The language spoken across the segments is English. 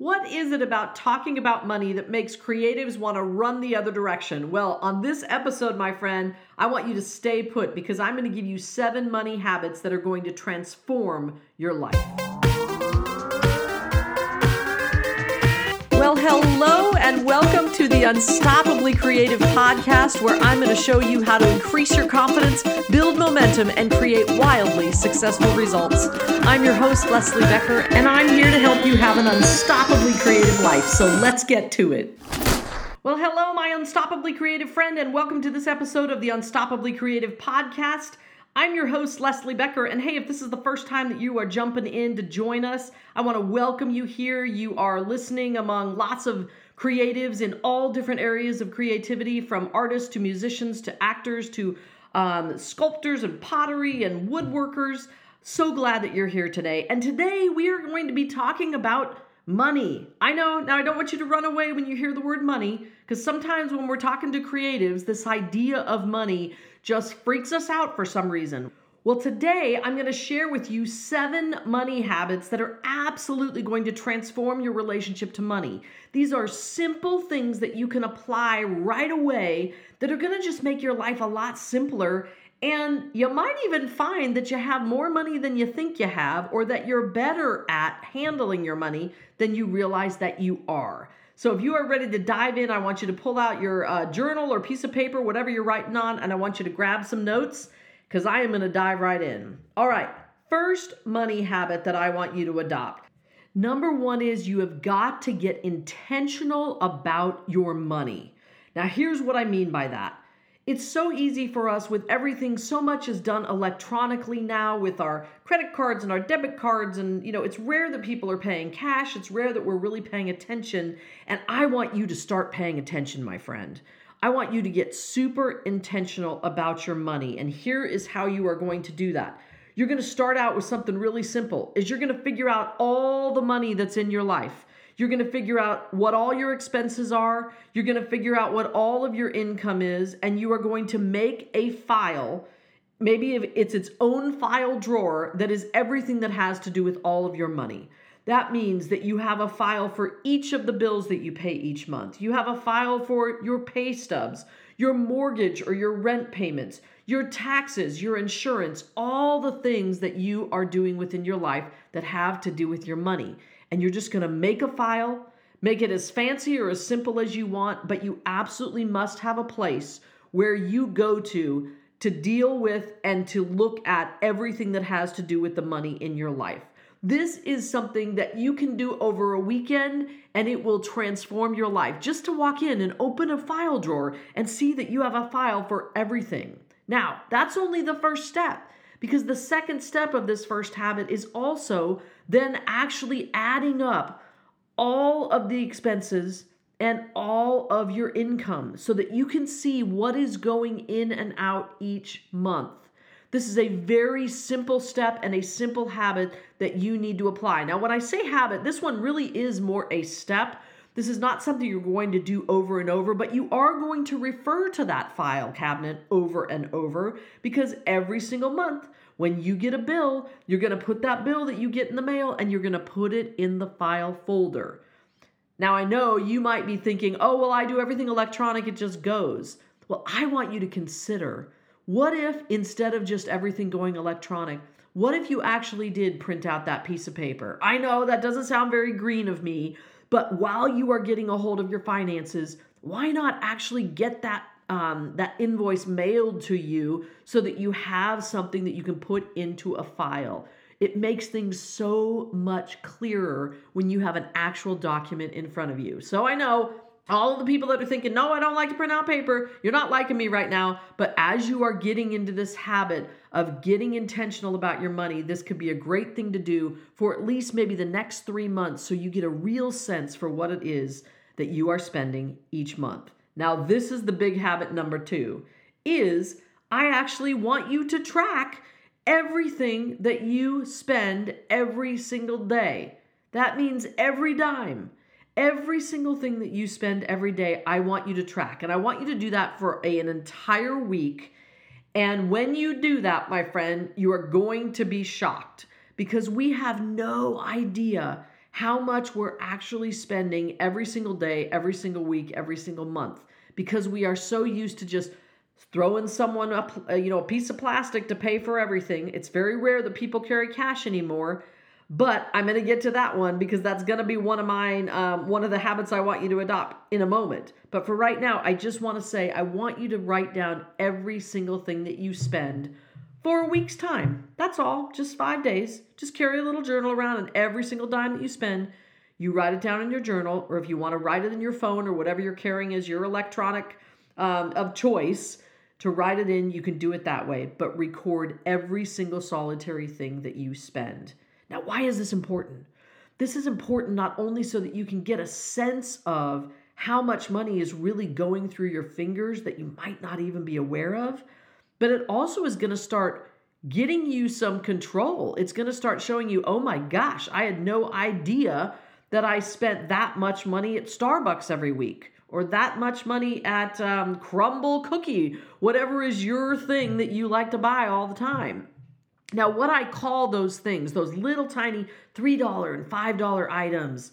What is it about talking about money that makes creatives want to run the other direction? Well, on this episode, my friend, I want you to stay put because I'm going to give you seven money habits that are going to transform your life. And welcome to the Unstoppably Creative podcast, where I'm going to show you how to increase your confidence, build momentum, and create wildly successful results. I'm your host, Leslie Becker, and I'm here to help you have an unstoppably creative life. So let's get to it. Well, hello, my unstoppably creative friend, and welcome to this episode of the Unstoppably Creative podcast. I'm your host, Leslie Becker. And hey, if this is the first time that you are jumping in to join us, I want to welcome you here. You are listening among lots of creatives in all different areas of creativity, from artists to musicians to actors to um, sculptors and pottery and woodworkers. So glad that you're here today. And today we are going to be talking about money. I know, now I don't want you to run away when you hear the word money, because sometimes when we're talking to creatives, this idea of money just freaks us out for some reason. Well, today I'm going to share with you seven money habits that are absolutely going to transform your relationship to money. These are simple things that you can apply right away that are going to just make your life a lot simpler. And you might even find that you have more money than you think you have, or that you're better at handling your money than you realize that you are. So if you are ready to dive in, I want you to pull out your uh, journal or piece of paper, whatever you're writing on, and I want you to grab some notes because I am going to dive right in. All right, first money habit that I want you to adopt. Number one is you have got to get intentional about your money. Now, here's what I mean by that it's so easy for us with everything so much is done electronically now with our credit cards and our debit cards and you know it's rare that people are paying cash it's rare that we're really paying attention and i want you to start paying attention my friend i want you to get super intentional about your money and here is how you are going to do that you're going to start out with something really simple is you're going to figure out all the money that's in your life you're going to figure out what all your expenses are. You're going to figure out what all of your income is. And you are going to make a file. Maybe it's its own file drawer that is everything that has to do with all of your money. That means that you have a file for each of the bills that you pay each month. You have a file for your pay stubs, your mortgage or your rent payments, your taxes, your insurance, all the things that you are doing within your life that have to do with your money and you're just going to make a file, make it as fancy or as simple as you want, but you absolutely must have a place where you go to to deal with and to look at everything that has to do with the money in your life. This is something that you can do over a weekend and it will transform your life. Just to walk in and open a file drawer and see that you have a file for everything. Now, that's only the first step. Because the second step of this first habit is also then actually adding up all of the expenses and all of your income so that you can see what is going in and out each month. This is a very simple step and a simple habit that you need to apply. Now, when I say habit, this one really is more a step this is not something you're going to do over and over, but you are going to refer to that file cabinet over and over because every single month when you get a bill, you're going to put that bill that you get in the mail and you're going to put it in the file folder. Now, I know you might be thinking, oh, well, I do everything electronic, it just goes. Well, I want you to consider what if instead of just everything going electronic, what if you actually did print out that piece of paper? I know that doesn't sound very green of me, but while you are getting a hold of your finances, why not actually get that um, that invoice mailed to you so that you have something that you can put into a file? It makes things so much clearer when you have an actual document in front of you. So I know all the people that are thinking, no, I don't like to print out paper, you're not liking me right now. But as you are getting into this habit of getting intentional about your money, this could be a great thing to do for at least maybe the next three months so you get a real sense for what it is that you are spending each month. Now, this is the big habit number two is I actually want you to track everything that you spend every single day. That means every dime every single thing that you spend every day, I want you to track. And I want you to do that for a, an entire week. And when you do that, my friend, you are going to be shocked because we have no idea how much we're actually spending every single day, every single week, every single month because we are so used to just throwing someone up uh, you know a piece of plastic to pay for everything. It's very rare that people carry cash anymore. But I'm going to get to that one because that's going to be one of mine, um, one of the habits I want you to adopt in a moment. But for right now, I just want to say I want you to write down every single thing that you spend for a week's time. That's all, just five days. Just carry a little journal around, and every single dime that you spend, you write it down in your journal, or if you want to write it in your phone or whatever you're carrying as your electronic um, of choice to write it in, you can do it that way. But record every single solitary thing that you spend. Now, why is this important? This is important not only so that you can get a sense of how much money is really going through your fingers that you might not even be aware of, but it also is going to start getting you some control. It's going to start showing you, oh my gosh, I had no idea that I spent that much money at Starbucks every week or that much money at um, Crumbl Cookie, whatever is your thing that you like to buy all the time. Now, what I call those things, those little tiny $3 and $5 items,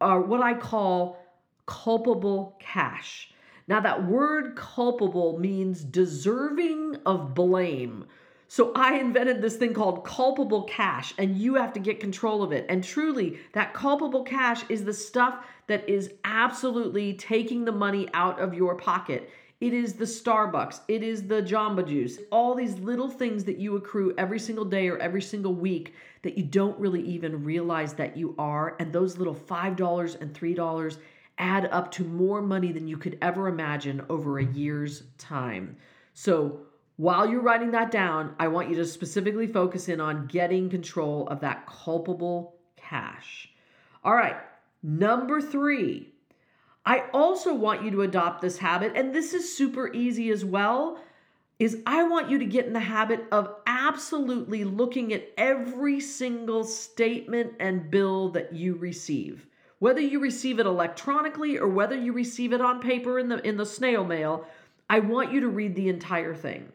are what I call culpable cash. Now, that word culpable means deserving of blame. So I invented this thing called culpable cash, and you have to get control of it. And truly, that culpable cash is the stuff that is absolutely taking the money out of your pocket. It is the Starbucks. It is the Jamba Juice. All these little things that you accrue every single day or every single week that you don't really even realize that you are. And those little $5 and $3 add up to more money than you could ever imagine over a year's time. So while you're writing that down, I want you to specifically focus in on getting control of that culpable cash. All right, number three I also want you to adopt this habit, and this is super easy as well. Is I want you to get in the habit of absolutely looking at every single statement and bill that you receive. Whether you receive it electronically or whether you receive it on paper in the in the snail mail, I want you to read the entire thing.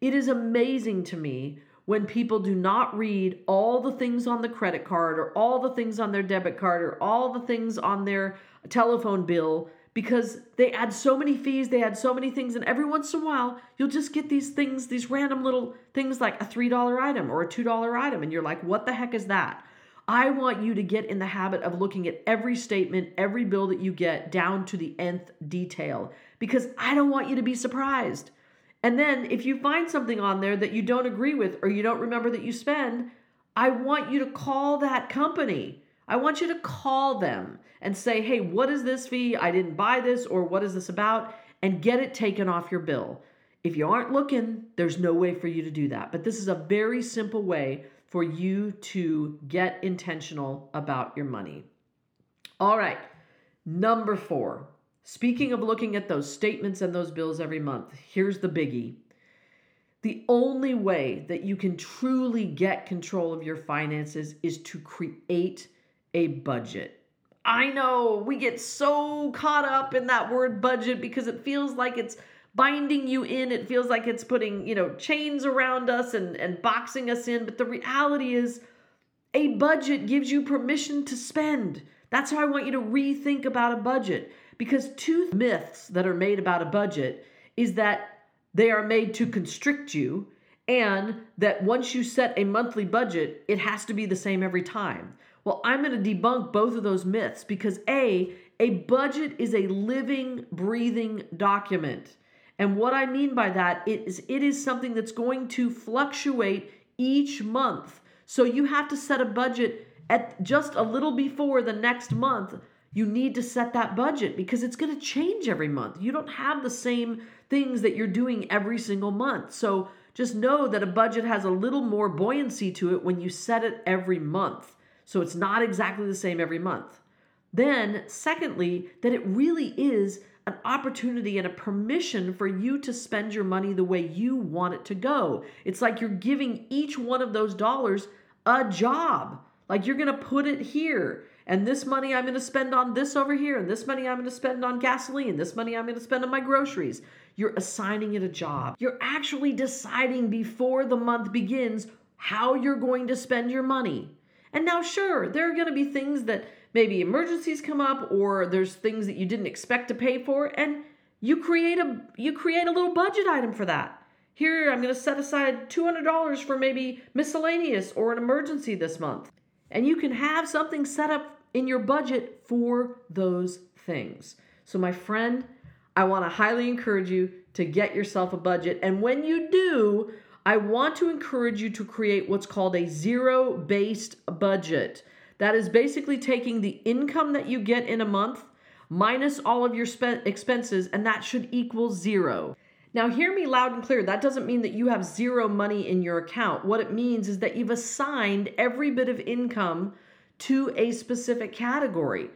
It is amazing to me when people do not read all the things on the credit card or all the things on their debit card or all the things on their telephone bill because they add so many fees, they add so many things, and every once in a while, you'll just get these things, these random little things like a $3 item or a $2 item, and you're like, what the heck is that? I want you to get in the habit of looking at every statement, every bill that you get down to the nth detail because I don't want you to be surprised. And then if you find something on there that you don't agree with or you don't remember that you spend, I want you to call that company. I want you to call them and say, hey, what is this fee? I didn't buy this, or what is this about? And get it taken off your bill. If you aren't looking, there's no way for you to do that. But this is a very simple way for you to get intentional about your money. All right, number four Speaking of looking at those statements and those bills every month, here's the biggie. The only way that you can truly get control of your finances is to create a budget. I know we get so caught up in that word budget because it feels like it's binding you in. It feels like it's putting, you know, chains around us and, and boxing us in. But the reality is, a budget gives you permission to spend. That's how I want you to rethink about a budget. Because two myths that are made about a budget is that they are made to constrict you and that once you set a monthly budget, it has to be the same every time. Well, I'm going to debunk both of those myths because A, a budget is a living, breathing document. And what I mean by that is it is something that's going to fluctuate each month. So you have to set a budget at just a little before the next month you need to set that budget because it's going to change every month. You don't have the same things that you're doing every single month. So just know that a budget has a little more buoyancy to it when you set it every month. So it's not exactly the same every month. Then, secondly, that it really is an opportunity and a permission for you to spend your money the way you want it to go. It's like you're giving each one of those dollars a job. Like you're going to put it here and this money I'm going to spend on this over here, and this money I'm going to spend on gasoline, this money I'm going to spend on my groceries. You're assigning it a job. You're actually deciding before the month begins how you're going to spend your money. And now, sure, there are going to be things that maybe emergencies come up or there's things that you didn't expect to pay for and you create a you create a little budget item for that. Here, I'm going to set aside $200 for maybe miscellaneous or an emergency this month. And you can have something set up in your budget for those things. So, my friend, I want to highly encourage you to get yourself a budget. And when you do, I want to encourage you to create what's called a zero based budget. That is basically taking the income that you get in a month minus all of your expenses, and that should equal zero. Now, hear me loud and clear. That doesn't mean that you have zero money in your account. What it means is that you've assigned every bit of income to a specific category.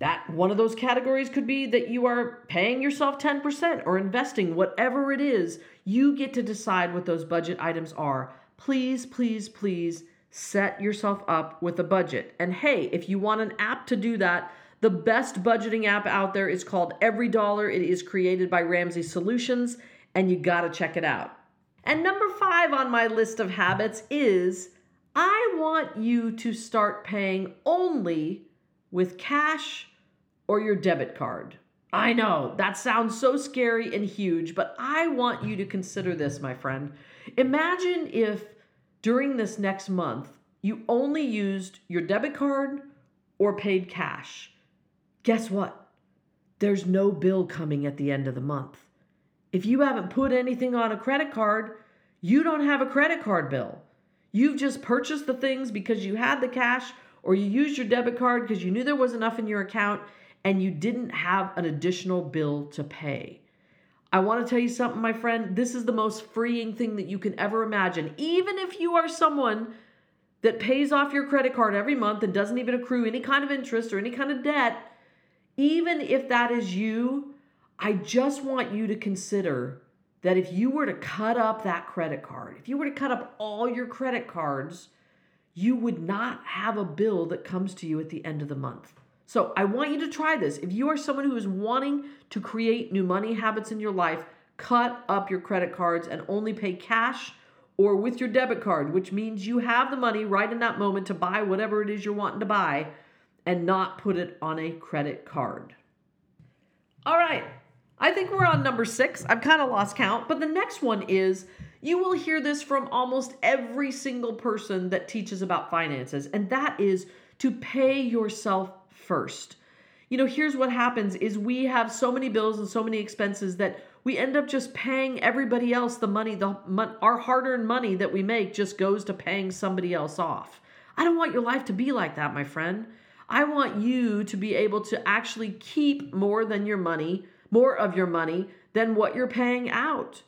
That one of those categories could be that you are paying yourself 10% or investing, whatever it is, you get to decide what those budget items are. Please, please, please set yourself up with a budget. And hey, if you want an app to do that, the best budgeting app out there is called Every Dollar. It is created by Ramsey Solutions, and you got to check it out. And number five on my list of habits is I want you to start paying only with cash or your debit card. I know that sounds so scary and huge, but I want you to consider this, my friend. Imagine if during this next month you only used your debit card or paid cash. Guess what? There's no bill coming at the end of the month. If you haven't put anything on a credit card, you don't have a credit card bill. You've just purchased the things because you had the cash or you used your debit card because you knew there was enough in your account and you didn't have an additional bill to pay. I want to tell you something, my friend. This is the most freeing thing that you can ever imagine. Even if you are someone that pays off your credit card every month and doesn't even accrue any kind of interest or any kind of debt, even if that is you, I just want you to consider that if you were to cut up that credit card, if you were to cut up all your credit cards, you would not have a bill that comes to you at the end of the month. So I want you to try this. If you are someone who is wanting to create new money habits in your life, cut up your credit cards and only pay cash or with your debit card, which means you have the money right in that moment to buy whatever it is you're wanting to buy and not put it on a credit card. All right, I think we're on number six. I've kind of lost count, but the next one is you will hear this from almost every single person that teaches about finances, and that is to pay yourself first. You know, here's what happens is we have so many bills and so many expenses that we end up just paying everybody else the money the our hard-earned money that we make just goes to paying somebody else off. I don't want your life to be like that, my friend. I want you to be able to actually keep more than your money, more of your money than what you're paying out.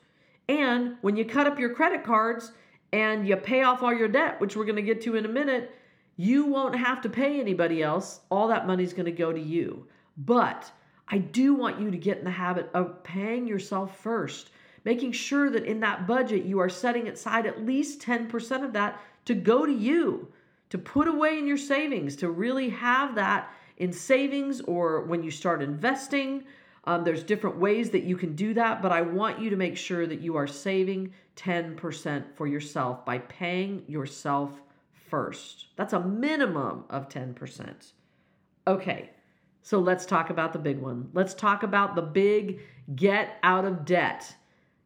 And when you cut up your credit cards and you pay off all your debt, which we're going to get to in a minute, you won't have to pay anybody else. All that money's going to go to you. But I do want you to get in the habit of paying yourself first, making sure that in that budget you are setting aside at least 10% of that to go to you, to put away in your savings, to really have that in savings or when you start investing. Um, there's different ways that you can do that, but I want you to make sure that you are saving 10% for yourself by paying yourself first. That's a minimum of 10%. Okay, so let's talk about the big one. Let's talk about the big get out of debt.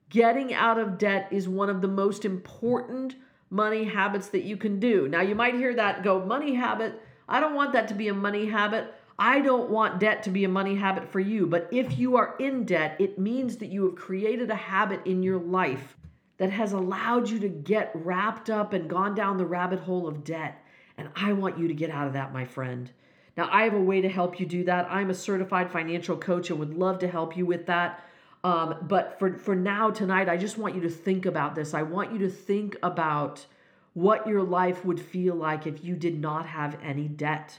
Getting out of debt is one of the most important money habits that you can do. Now, you might hear that go, money habit. I don't want that to be a money habit. I don't want debt to be a money habit for you. But if you are in debt, it means that you have created a habit in your life that has allowed you to get wrapped up and gone down the rabbit hole of debt. And I want you to get out of that, my friend. Now, I have a way to help you do that. I'm a certified financial coach and would love to help you with that. Um, but for, for now, tonight, I just want you to think about this. I want you to think about what your life would feel like if you did not have any debt.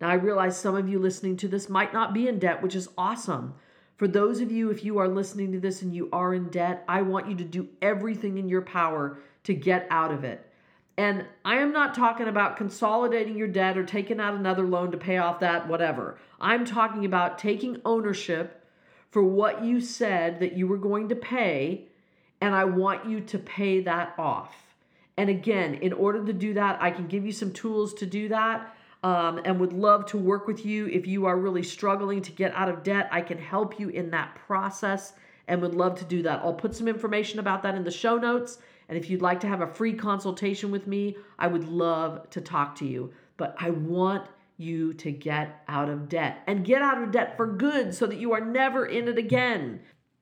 Now, I realize some of you listening to this might not be in debt, which is awesome. For those of you, if you are listening to this and you are in debt, I want you to do everything in your power to get out of it. And I am not talking about consolidating your debt or taking out another loan to pay off that, whatever. I'm talking about taking ownership for what you said that you were going to pay, and I want you to pay that off. And again, in order to do that, I can give you some tools to do that. Um, and would love to work with you if you are really struggling to get out of debt. I can help you in that process and would love to do that. I'll put some information about that in the show notes. And if you'd like to have a free consultation with me, I would love to talk to you. But I want you to get out of debt and get out of debt for good so that you are never in it again.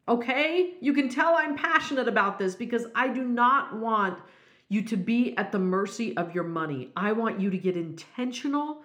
Okay? You can tell I'm passionate about this because I do not want you to be at the mercy of your money. I want you to get intentional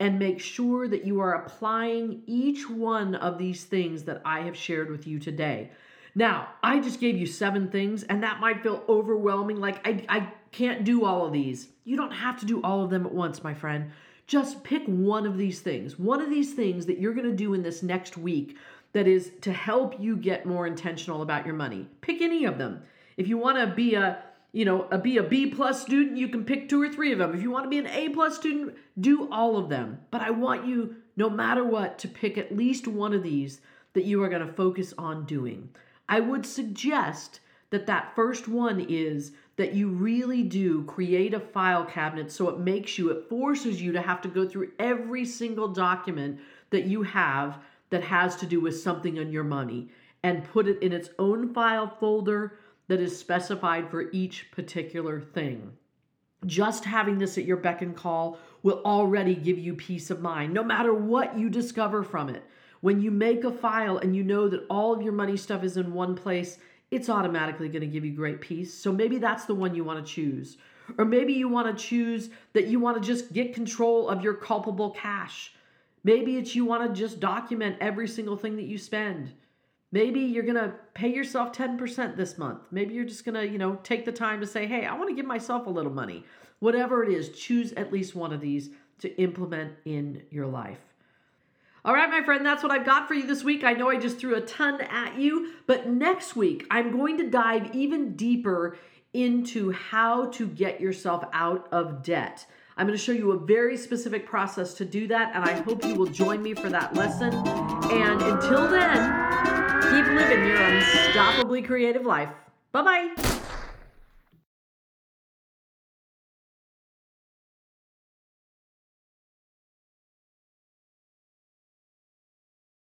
and make sure that you are applying each one of these things that I have shared with you today. Now, I just gave you seven things, and that might feel overwhelming. Like, I, I can't do all of these. You don't have to do all of them at once, my friend. Just pick one of these things, one of these things that you're going to do in this next week that is to help you get more intentional about your money. Pick any of them. If you want to be a you know, a, be a B plus student, you can pick two or three of them. If you want to be an A plus student, do all of them. But I want you, no matter what, to pick at least one of these that you are going to focus on doing. I would suggest that that first one is that you really do create a file cabinet so it makes you, it forces you to have to go through every single document that you have that has to do with something on your money and put it in its own file folder that is specified for each particular thing. Just having this at your beck and call will already give you peace of mind, no matter what you discover from it. When you make a file and you know that all of your money stuff is in one place, it's automatically going to give you great peace. So maybe that's the one you want to choose. Or maybe you want to choose that you want to just get control of your culpable cash. Maybe it's you want to just document every single thing that you spend. Maybe you're going to pay yourself 10% this month. Maybe you're just going to, you know, take the time to say, "Hey, I want to give myself a little money." Whatever it is, choose at least one of these to implement in your life. All right, my friend, that's what I've got for you this week. I know I just threw a ton at you, but next week I'm going to dive even deeper into how to get yourself out of debt. I'm going to show you a very specific process to do that, and I hope you will join me for that lesson. And until then, keep living your unstoppably creative life. Bye bye.